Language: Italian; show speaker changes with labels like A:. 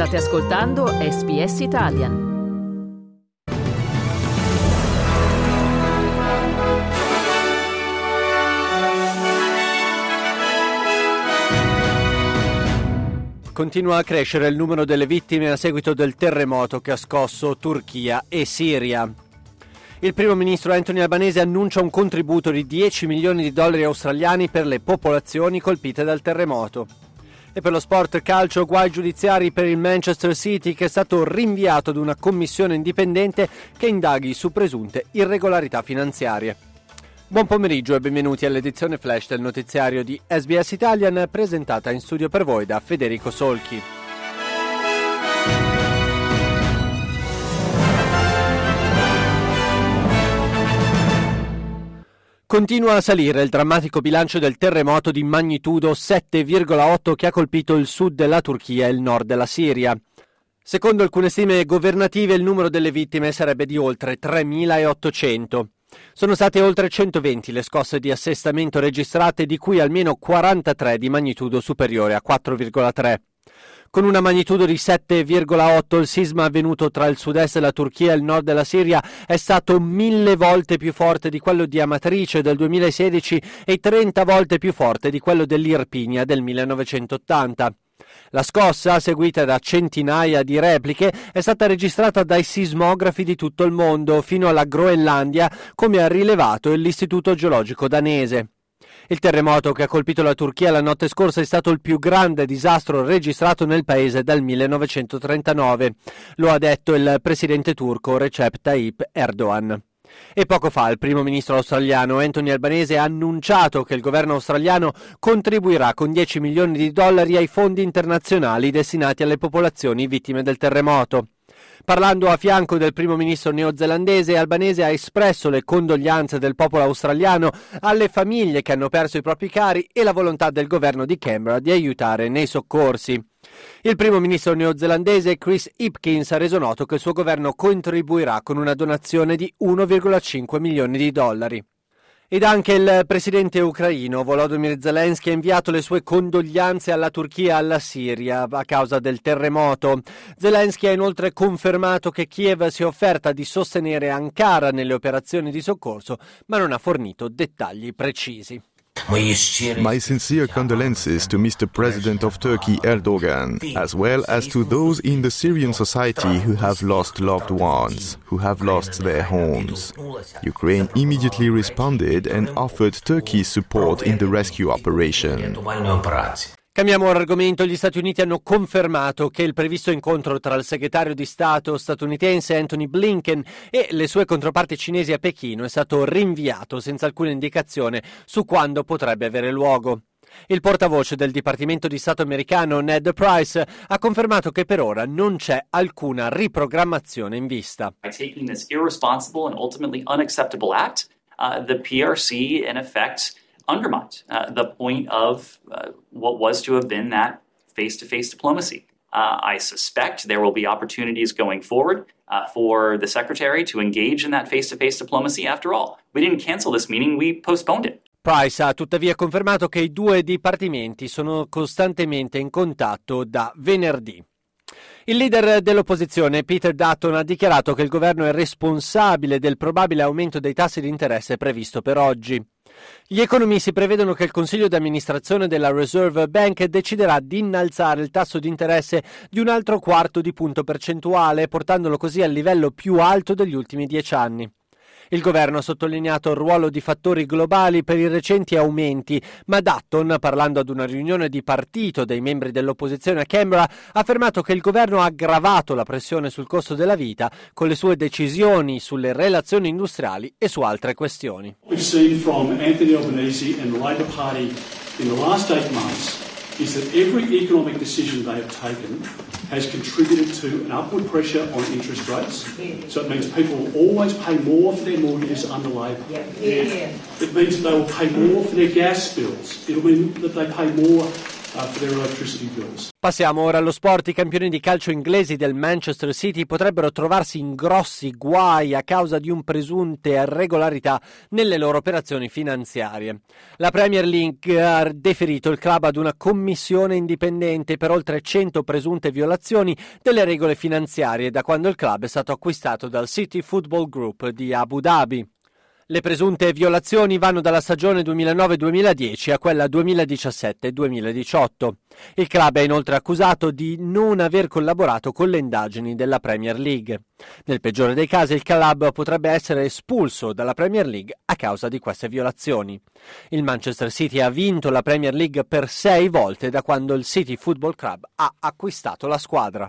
A: State ascoltando SBS Italian.
B: Continua a crescere il numero delle vittime a seguito del terremoto che ha scosso Turchia e Siria. Il primo ministro Anthony Albanese annuncia un contributo di 10 milioni di dollari australiani per le popolazioni colpite dal terremoto. E per lo sport calcio, guai giudiziari per il Manchester City che è stato rinviato ad una commissione indipendente che indaghi su presunte irregolarità finanziarie. Buon pomeriggio e benvenuti all'edizione flash del notiziario di SBS Italian presentata in studio per voi da Federico Solchi. Continua a salire il drammatico bilancio del terremoto di magnitudo 7,8 che ha colpito il sud della Turchia e il nord della Siria. Secondo alcune stime governative il numero delle vittime sarebbe di oltre 3.800. Sono state oltre 120 le scosse di assestamento registrate, di cui almeno 43 di magnitudo superiore a 4,3. Con una magnitudo di 7,8 il sisma avvenuto tra il sud-est della Turchia e il nord della Siria è stato mille volte più forte di quello di Amatrice del 2016 e 30 volte più forte di quello dell'Irpinia del 1980. La scossa, seguita da centinaia di repliche, è stata registrata dai sismografi di tutto il mondo, fino alla Groenlandia, come ha rilevato l'Istituto geologico danese. Il terremoto che ha colpito la Turchia la notte scorsa è stato il più grande disastro registrato nel paese dal 1939. Lo ha detto il presidente turco Recep Tayyip Erdogan. E poco fa il primo ministro australiano Anthony Albanese ha annunciato che il governo australiano contribuirà con 10 milioni di dollari ai fondi internazionali destinati alle popolazioni vittime del terremoto. Parlando a fianco del primo ministro neozelandese, Albanese ha espresso le condoglianze del popolo australiano alle famiglie che hanno perso i propri cari e la volontà del governo di Canberra di aiutare nei soccorsi. Il primo ministro neozelandese Chris Hipkins ha reso noto che il suo governo contribuirà con una donazione di 1,5 milioni di dollari. Ed anche il presidente ucraino Volodymyr Zelensky ha inviato le sue condoglianze alla Turchia e alla Siria a causa del terremoto. Zelensky ha inoltre confermato che Kiev si è offerta di sostenere Ankara nelle operazioni di soccorso, ma non ha fornito dettagli precisi.
C: My sincere condolences to Mr. President of Turkey Erdogan, as well as to those in the Syrian society who have lost loved ones, who have lost their homes. Ukraine immediately responded and offered Turkey's support in the rescue operation.
B: Cambiamo argomento. Gli Stati Uniti hanno confermato che il previsto incontro tra il segretario di Stato statunitense Anthony Blinken e le sue controparti cinesi a Pechino è stato rinviato senza alcuna indicazione su quando potrebbe avere luogo. Il portavoce del Dipartimento di Stato americano Ned Price ha confermato che per ora non c'è alcuna riprogrammazione in vista.
D: By undermined uh, the point of uh, what was to have been that face to face diplomacy. Uh, I suspect there will be opportunities going forward uh, for the Secretary to engage in that face to face diplomacy. After all, we didn't cancel this meeting, we postponed it.
B: Price ha tuttavia confermato che i due dipartimenti sono costantemente in contatto da venerdì. Il leader dell'opposizione, Peter Dutton, ha dichiarato che il governo è responsabile del probabile aumento dei tassi di interesse previsto per oggi. Gli economisti prevedono che il Consiglio di amministrazione della Reserve Bank deciderà di innalzare il tasso di interesse di un altro quarto di punto percentuale, portandolo così al livello più alto degli ultimi dieci anni. Il governo ha sottolineato il ruolo di fattori globali per i recenti aumenti, ma Dutton, parlando ad una riunione di partito dei membri dell'opposizione a Canberra, ha affermato che il governo ha aggravato la pressione sul costo della vita con le sue decisioni sulle relazioni industriali e su altre questioni.
E: We've seen from Anthony Albanese and the Labor Party in the last eight months is that every economic decision they have taken has contributed to an upward pressure on interest rates. So it means people will always pay more for their mortgages under Labor. It means that they will pay more for their gas bills. It'll mean that they pay more
B: Passiamo ora allo sport. I campioni di calcio inglesi del Manchester City potrebbero trovarsi in grossi guai a causa di un presunte irregolarità nelle loro operazioni finanziarie. La Premier League ha deferito il club ad una commissione indipendente per oltre 100 presunte violazioni delle regole finanziarie da quando il club è stato acquistato dal City Football Group di Abu Dhabi. Le presunte violazioni vanno dalla stagione 2009-2010 a quella 2017-2018. Il club è inoltre accusato di non aver collaborato con le indagini della Premier League. Nel peggiore dei casi il club potrebbe essere espulso dalla Premier League a causa di queste violazioni. Il Manchester City ha vinto la Premier League per sei volte da quando il City Football Club ha acquistato la squadra.